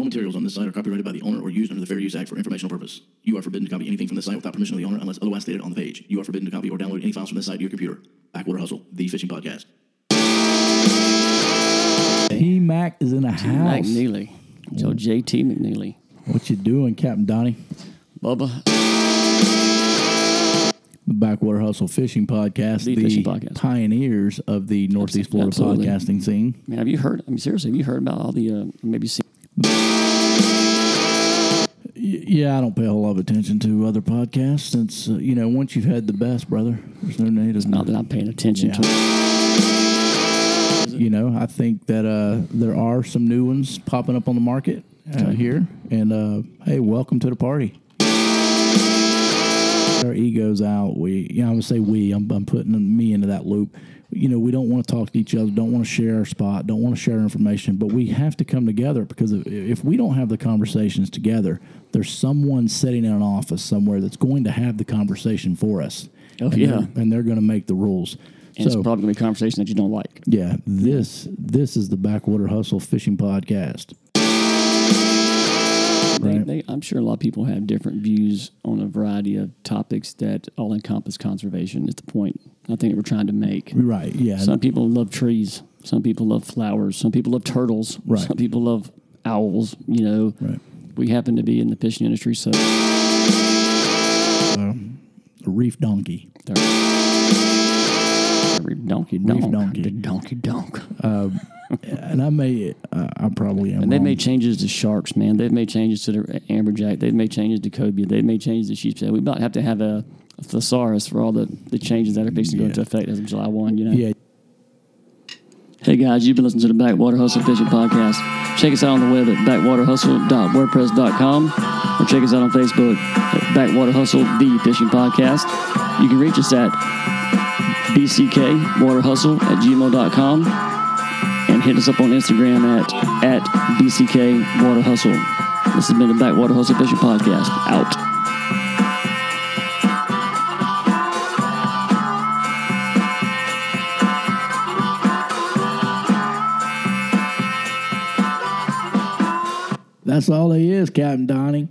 All materials on this site are copyrighted by the owner or used under the Fair Use Act for informational purpose. You are forbidden to copy anything from this site without permission of the owner unless otherwise stated on the page. You are forbidden to copy or download any files from this site to your computer. Backwater Hustle, the fishing podcast. T Mac is in the house. McNeely. Joe JT McNeely. What you doing, Captain Donnie? Bubba. The Backwater Hustle Fishing Podcast, The fishing podcast. pioneers of the Northeast Florida Absolutely. podcasting scene. Man, have you heard? I mean, seriously, have you heard about all the uh, maybe seen? Yeah, I don't pay a whole lot of attention to other podcasts since uh, you know once you've had the best, brother. There's no need of Not that I'm paying attention Yeah. to. you know, I think that uh, there are some new ones popping up on the market uh, here. And uh, hey, welcome to the party. Our egos out. We, you know, I'm gonna say we. I'm, I'm putting me into that loop. You know, we don't want to talk to each other. Don't want to share our spot. Don't want to share information. But we have to come together because if, if we don't have the conversations together, there's someone sitting in an office somewhere that's going to have the conversation for us. Oh, and yeah. they're, and they're going to make the rules. And it's probably gonna be a conversation that you don't like. Yeah, this this is the Backwater Hustle Fishing Podcast. They, Right. they, I'm sure a lot of people have different views on a variety of topics that all encompass conservation. Is the point I think we're trying to make. Right. Yeah. Some people love trees. Some people love flowers. Some people love turtles. Right. Some people love owls. You know, Right. we happen to be in the fishing industry, so A reef donkey. Every donkey donk, donkey. the donkey donk. And I may, uh, I probably am. And they've wrong. made changes to sharks, man. They've made changes to the amberjack. They've made changes to cobia. They've made changes to sheepshead. We might have to have a, a thesaurus for all the, the changes that are fixing to go into effect as of July 1, you know? Yeah. Hey guys, you've been listening to the Backwater Hustle Fishing Podcast. Check us out on the web at backwaterhustle.wordpress.com or check us out on Facebook at Backwater Hustle, the fishing podcast. You can reach us at bckwaterhustle at gmail.com and hit us up on Instagram at, at bckwaterhustle. This has been the Backwater Hustle Fishing Podcast. Out. That's all they is, Captain Donnie.